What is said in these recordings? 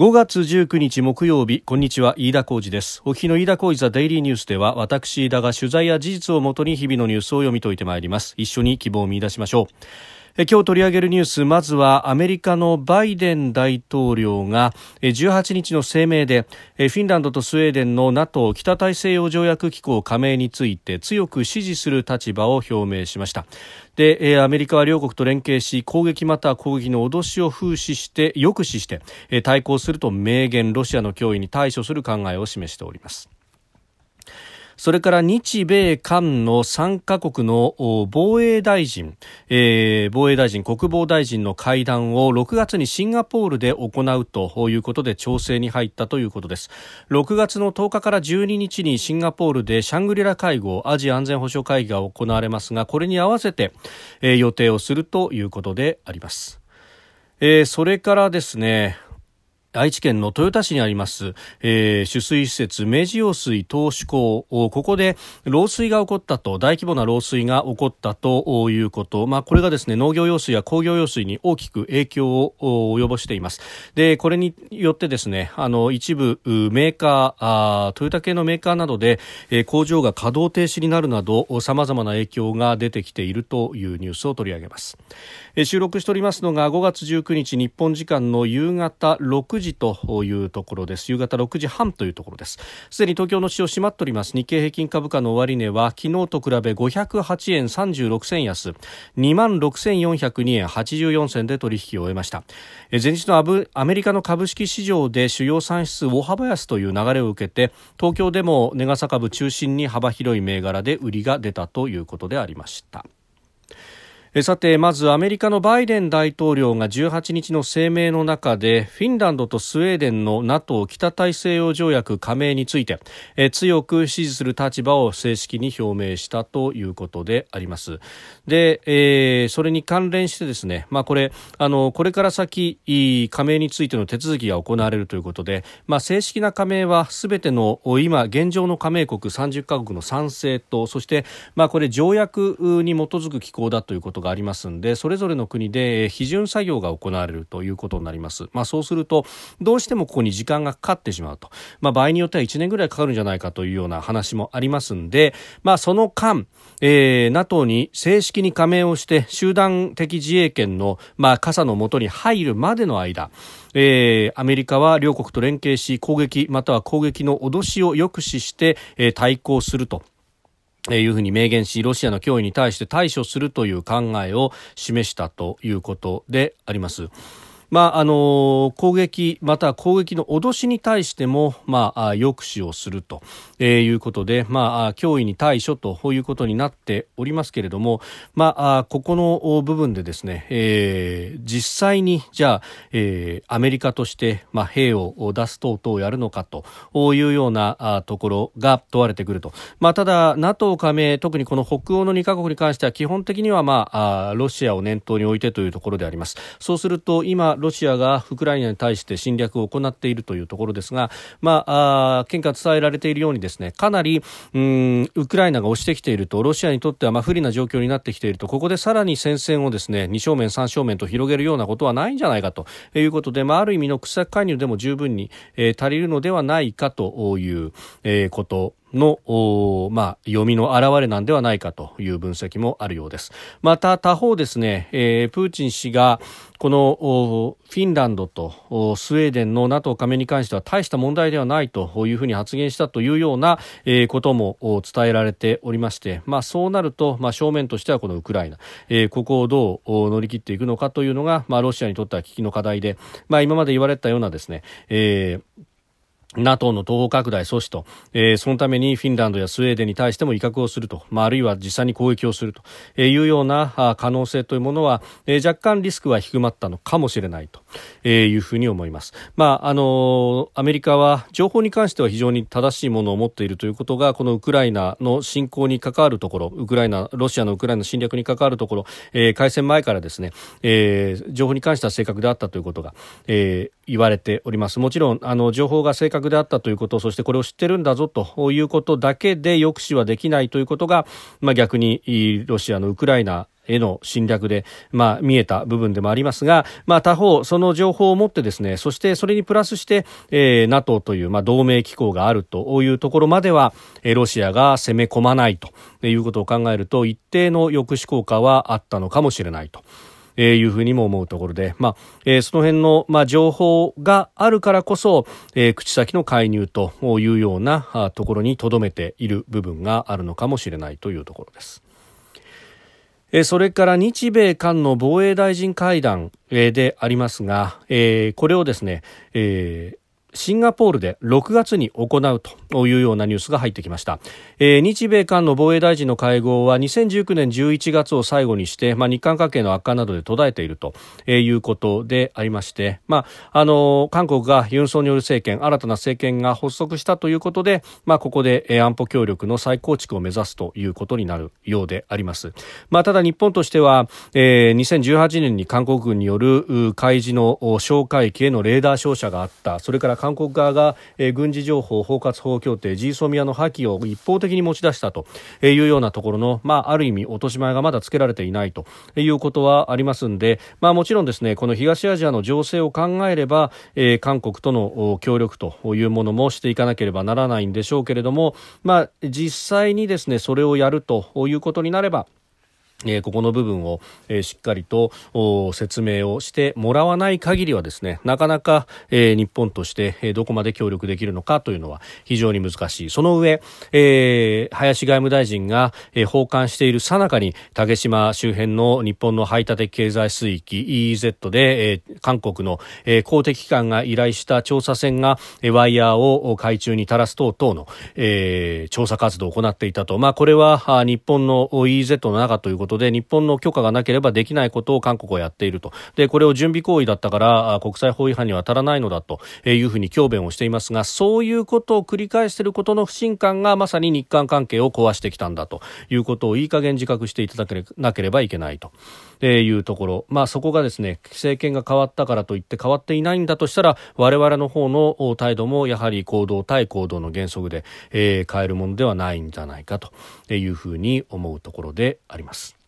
5月19日木曜日こんにちは飯田浩二です。お日の飯田浩二ザデイリーニュースでは私飯田が取材や事実をもとに日々のニュースを読み解いてまいります。一緒に希望を見出しましょう。今日取り上げるニュースまずはアメリカのバイデン大統領が18日の声明でフィンランドとスウェーデンの NATO 北大西洋条約機構加盟について強く支持する立場を表明しました。でアメリカは両国と連携し攻撃または攻撃の脅しを風刺して抑止して対抗すると明言ロシアの脅威に対処する考えを示しております。それから日米韓の3カ国の防衛大臣、えー、防衛大臣、国防大臣の会談を6月にシンガポールで行うということで調整に入ったということです。6月の10日から12日にシンガポールでシャングリラ会合、アジア安全保障会議が行われますが、これに合わせて、えー、予定をするということであります。えー、それからですね、愛知県の豊田市にあります、えー、取水施設明治用水投手港ここで漏水が起こったと大規模な漏水が起こったということ、まあ、これがですね農業用水や工業用水に大きく影響を及ぼしています。でこれによってですねあの一部メーカーあトヨタ系のメーカーなどで、えー、工場が稼働停止になるなどさまざまな影響が出てきているというニュースを取り上げます、えー、収録しておりますのが5月19日日本時間の夕方6時というところです。夕方6時半というところです。すでに東京の市場閉まっております。日経平均株価の終値は昨日と比べ508円36銭安。2万6402円84銭で取引を終えました。前日のアメリカの株式市場で主要産出大幅安という流れを受けて東京でも値傘株中心に幅広い銘柄で売りが出たということでありました。さてまずアメリカのバイデン大統領が18日の声明の中でフィンランドとスウェーデンの NATO 北大西洋条約加盟について強く支持する立場を正式に表明したということであります。で、えー、それに関連してですね、まあ、これあのこれから先加盟についての手続きが行われるということで、まあ、正式な加盟はすべての今現状の加盟国30カ国の賛成とそして、まあ、これ条約に基づく機構だということことがありますんでそれぞれの国で批准作業が行われるということになります、まあ、そうするとどうしてもここに時間がかかってしまうと、まあ、場合によっては1年ぐらいかかるんじゃないかというような話もありますんで、まあ、その間、えー、NATO に正式に加盟をして集団的自衛権の、まあ、傘の下に入るまでの間えー、アメリカは両国と連携し攻撃または攻撃の脅しを抑止して、えー、対抗すると。いうふうに明言しロシアの脅威に対して対処するという考えを示したということであります。まあ、あの攻撃または攻撃の脅しに対しても、まあ、抑止をすると、えー、いうことで、まあ、脅威に対処ということになっておりますけれども、まあ、ここの部分でですね、えー、実際にじゃあ、えー、アメリカとして、まあ、兵を出す等々をやるのかというようなところが問われてくると、まあ、ただ NATO 加盟特にこの北欧の2カ国に関しては基本的には、まあ、ロシアを念頭に置いてというところであります。そうすると今ロシアがウクライナに対して侵略を行っているというところですが、まあ、あ県下伝えられているようにですねかなりうんウクライナが押してきているとロシアにとってはまあ不利な状況になってきていると。ここでさらに戦線をですね2正面3正面と広げるようなことはないんじゃないかということで、まあ、ある意味の掘削介入でも十分に、えー、足りるのではないかという、えー、こと。の、まあ、読みの表れなんではないかという分析もあるようです。また他方ですね、えー、プーチン氏がこのフィンランドとスウェーデンの NATO 加盟に関しては大した問題ではないというふうに発言したというような、ことも伝えられておりまして、まあ、そうなると、まあ、正面としてはこのウクライナ、えー、ここをどう乗り切っていくのかというのが、まあ、ロシアにとっては危機の課題で、まあ、今まで言われたようなですね、えー NATO の東方拡大阻止と、えー、そのためにフィンランドやスウェーデンに対しても威嚇をすると、まあ、あるいは実際に攻撃をするというような可能性というものは、えー、若干リスクは低まったのかもしれないというふうに思います。まあ、あのアメリカは情報に関しては非常に正しいものを持っているということがこのウクライナの侵攻に関わるところウクライナロシアのウクライナ侵略に関わるところ、えー、開戦前からですね、えー、情報に関しては正確であったということが、えー、言われておりますもちろんあの情報が正確であったということそしてこれを知ってるんだぞということだけで抑止はできないということが、まあ、逆にロシアのウクライナへの侵略で、まあ、見えた部分でもありますが、まあ、他方、その情報を持ってですね、そしてそれにプラスして、えー、NATO という、まあ、同盟機構があるというところまでは、えー、ロシアが攻め込まないということを考えると、一定の抑止効果はあったのかもしれないと。えー、いうふうにも思うところで、まあえ、その辺の、まあ、情報があるからこそ、えー、口先の介入というようなところにとどめている部分があるのかもしれないというところです。それから日米韓の防衛大臣会談でありますが、これをですね、シンガポールで6月に行うというようなニュースが入ってきました、えー、日米韓の防衛大臣の会合は2019年11月を最後にして、まあ、日韓関係の悪化などで途絶えているということでありまして、まあ、あの韓国がユン・ソンニョル政権新たな政権が発足したということで、まあ、ここで安保協力の再構築を目指すということになるようであります、まあ、ただ日本としては、えー、2018年に韓国軍による海事の哨戒機へのレーダー照射があった。それから韓国側が、えー、軍事情報包括法協定 G ソミアの破棄を一方的に持ち出したというようなところの、まあ、ある意味落とし前がまだつけられていないということはありますんで、まあ、もちろんですねこの東アジアの情勢を考えれば、えー、韓国との協力というものもしていかなければならないんでしょうけれども、まあ、実際にですねそれをやるということになればえ、ここの部分を、え、しっかりと説明をしてもらわない限りはですねなかなか、え、日本として、え、どこまで協力できるのかというのは非常に難しい。その上、えー、林外務大臣が、えー、訪韓しているさなかに竹島周辺の日本の排他的経済水域 EEZ で、え、韓国の、え、公的機関が依頼した調査船が、え、ワイヤーを海中に垂らす等々の、え、調査活動を行っていたと、まあ、これは日本の EEZ の中ということことで日本の許可がなければできないことを韓国はやっているとでこれを準備行為だったから国際法違反には当たらないのだというふうに強弁をしていますがそういうことを繰り返していることの不信感がまさに日韓関係を壊してきたんだということをいい加減自覚していただけなければいけないと。いうところ、まあ、そこがですね政権が変わったからといって変わっていないんだとしたら我々の方の態度もやはり行動対行動の原則で、えー、変えるものではないんじゃないかというふうに思うところであります。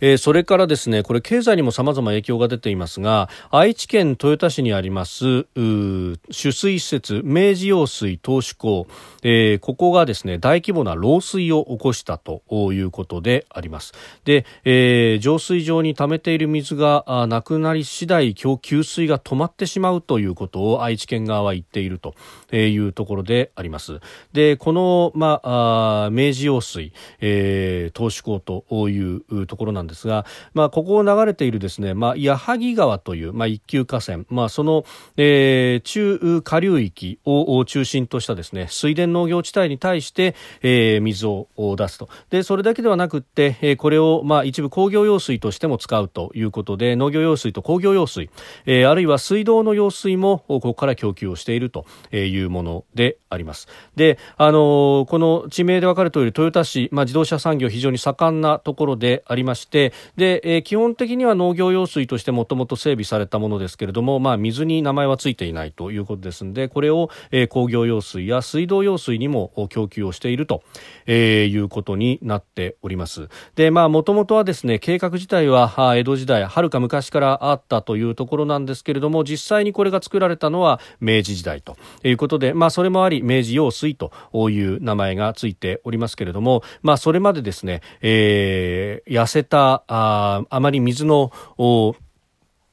えー、それからですねこれ経済にも様々影響が出ていますが愛知県豊田市にあります取水施設明治用水投手港、えー、ここがですね大規模な漏水を起こしたということであります。で、えー、浄水場に溜めている水がなくなり次第供給水が止まってしまうということを愛知県側は言っているというところであります。でこの、まあ、明治用水、えー、投手港というところなんですが、まあ、ここを流れているですね、まあ、矢作川という、まあ、一級河川、まあ、その、えー、中下流域を中心としたですね水田農業地帯に対して、えー、水を出すと。でそれだけではなくて、えー、これを、まあ、一部工業用水としても使うということで農業用水と工業用水、えー、あるいは水道の用水もここから供給をしているというものであります。で、あのー、この地名で分かる通り豊田市、まあ、自動車産業非常に盛んなところでありましてで、えー、基本的には農業用水としてもともと整備されたものですけれども、まあ、水に名前はついていないということですのでこれを、えー、工業用水や水道用水にも供給をしていると、えー、いうことになっております。でまあもともとはですね計画自体は江戸時代はるか昔からあったというところなんですけれども実際にこれが作られたのは明治時代ということで、まあ、それもあり明治用水という名前がついておりますけれども、まあ、それまでですね、えー、痩せたああまり水の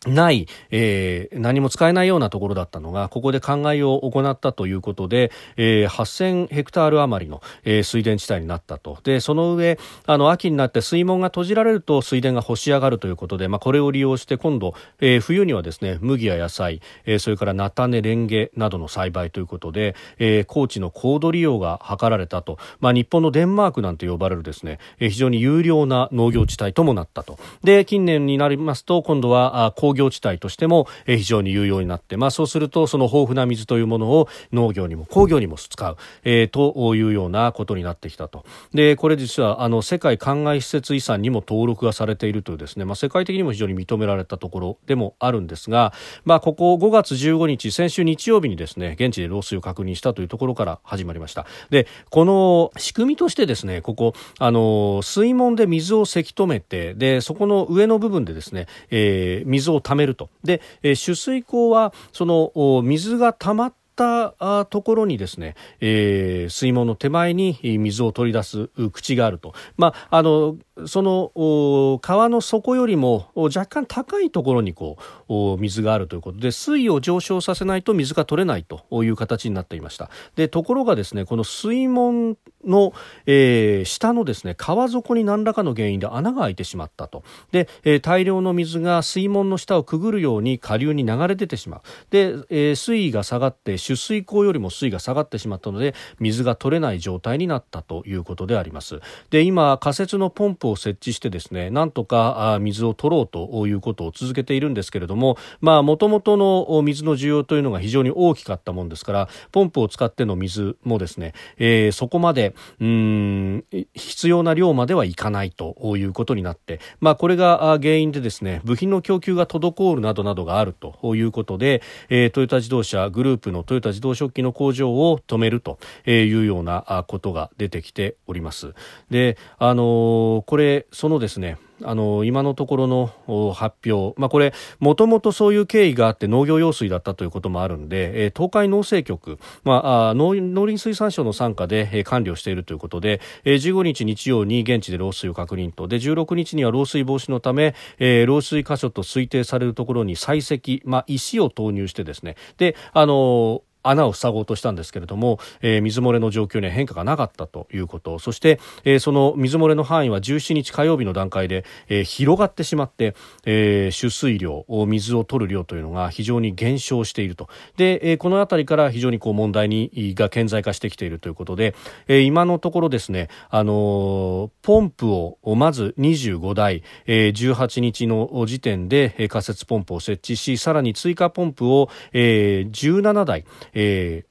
ない、えー、何も使えないようなところだったのがここで灌漑を行ったということで、えー、8000ヘクタール余りの、えー、水田地帯になったと。でその上あの秋になって水門が閉じられると水田が干し上がるということで、まあ、これを利用して今度、えー、冬にはですね麦や野菜、えー、それから菜種レンゲなどの栽培ということで、えー、高知の高度利用が図られたと、まあ、日本のデンマークなんて呼ばれるですね、えー、非常に有料な農業地帯ともなったと。で近年になりますと今度はあ工工業地帯としても、え、非常に有用になって、まあ、そうするとその豊富な水というものを農業にも工業にも使う、えー、というようなことになってきたと。でこれ実はあの世界灌漑施設遺産にも登録がされているというですね、まあ、世界的にも非常に認められたところでもあるんですが、まあ、ここ5月15日先週日曜日にですね現地で漏水を確認したというところから始まりました。でこの仕組みとしてですねここあの水門で水をせき止めてでそこの上の部分でですね、えー、水を貯めると。で、えー、取水口はその水が溜まったところにですね、えー、水門の手前に水を取り出す口があると、まあ、あのその川の底よりも若干高いところにこう水があるということで水位を上昇させないと水が取れないという形になっていました。でところがですねこの水門の、えー、下のですね川底に何らかの原因で穴が開いてしまったと。で、えー、大量の水が水門の下をくぐるように下流に流れ出てしまう。で、えー、水位が下がって取水口よりも水位が下がってしまったので水が取れない状態になったということであります。で今仮設のポンプを設置してですねなんとか水を取ろうということを続けているんですけれどもまあ元々の水の需要というのが非常に大きかったもんですからポンプを使っての水もですね、えー、そこまでうん必要な量まではいかないということになって、まあ、これが原因でですね部品の供給が滞るなどなどがあるということで、えー、トヨタ自動車グループのトヨタ自動食器の工場を止めるというようなことが出てきております。で、あのこれそのですねあの今のところの発表、まあ、これもともとそういう経緯があって農業用水だったということもあるんで、えー、東海農政局、まあ、農林水産省の傘下で、えー、管理をしているということで、えー、15日日曜に現地で漏水を確認と。で16日には漏水防止のため、えー、漏水箇所と推定されるところに採石、まあ、石を投入してですね。であの穴を塞ごうとしたんですけれども、えー、水漏れの状況には変化がなかったということ。そして、えー、その水漏れの範囲は17日火曜日の段階で、えー、広がってしまって、えー、取水量水を取る量というのが非常に減少していると。で、えー、この辺りから非常にこう問題にが顕在化してきているということで、えー、今のところですね、あの、ポンプをまず25台、えー、18日の時点で仮設ポンプを設置しさらに追加ポンプを、えー、17台えー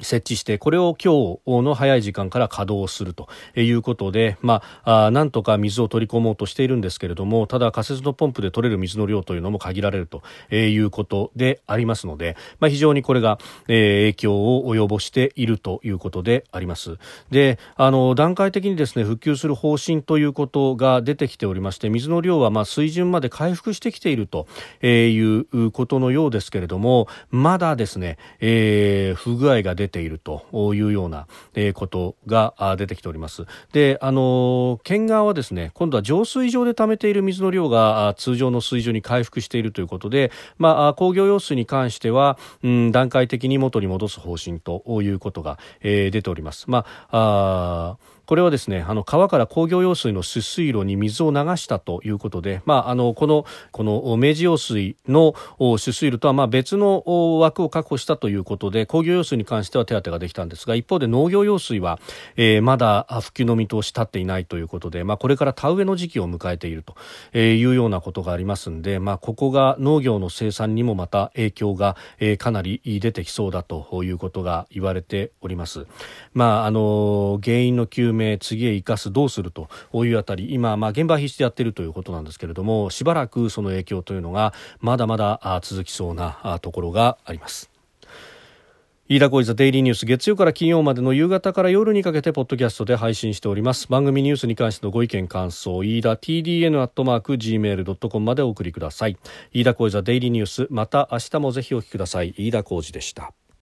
設置してこれを今日の早い時間から稼働するということで、まあ、なんとか水を取り込もうとしているんですけれどもただ仮設のポンプで取れる水の量というのも限られるということでありますので、まあ、非常にこれが、え影響を及ぼしているということであります。であの段階的にですね復旧する方針ということが出てきておりまして水の量はま水準まで回復してきているということのようですけれどもまだですね、えー、不具合が出出ているというようなことが出てきております。で、あの県側はですね、今度は浄水場で貯めている水の量が通常の水準に回復しているということで、まあ工業用水に関しては、うん、段階的に元に戻す方針ということが、えー、出ております。まあこれはですねあの川から工業用水の取水路に水を流したということで、まあ、あのこのこの明治用水の取水路とはまあ別の枠を確保したということで工業用水に関しては手当ができたんですが一方で農業用水は、えー、まだ復旧の見通し立っていないということで、まあ、これから田植えの時期を迎えているというようなことがありますので、まあ、ここが農業の生産にもまた影響が、えー、かなり出てきそうだということが言われております。まあ、あの原因の究明明次へ生かすどうするというあたり今、まあ、現場必死でやっているということなんですけれどもしばらくその影響というのがまだまだ続きそうなところがあります。飯田浩司ザデイリーニュース月曜から金曜までの夕方から夜にかけてポッドキャストで配信しております。番組ニュースに関してのご意見感想飯田 TDN アットマーク Gmail.com までお送りください。飯田浩司ザデイリーニュースまた明日もぜひお聞きください。飯田浩司でした。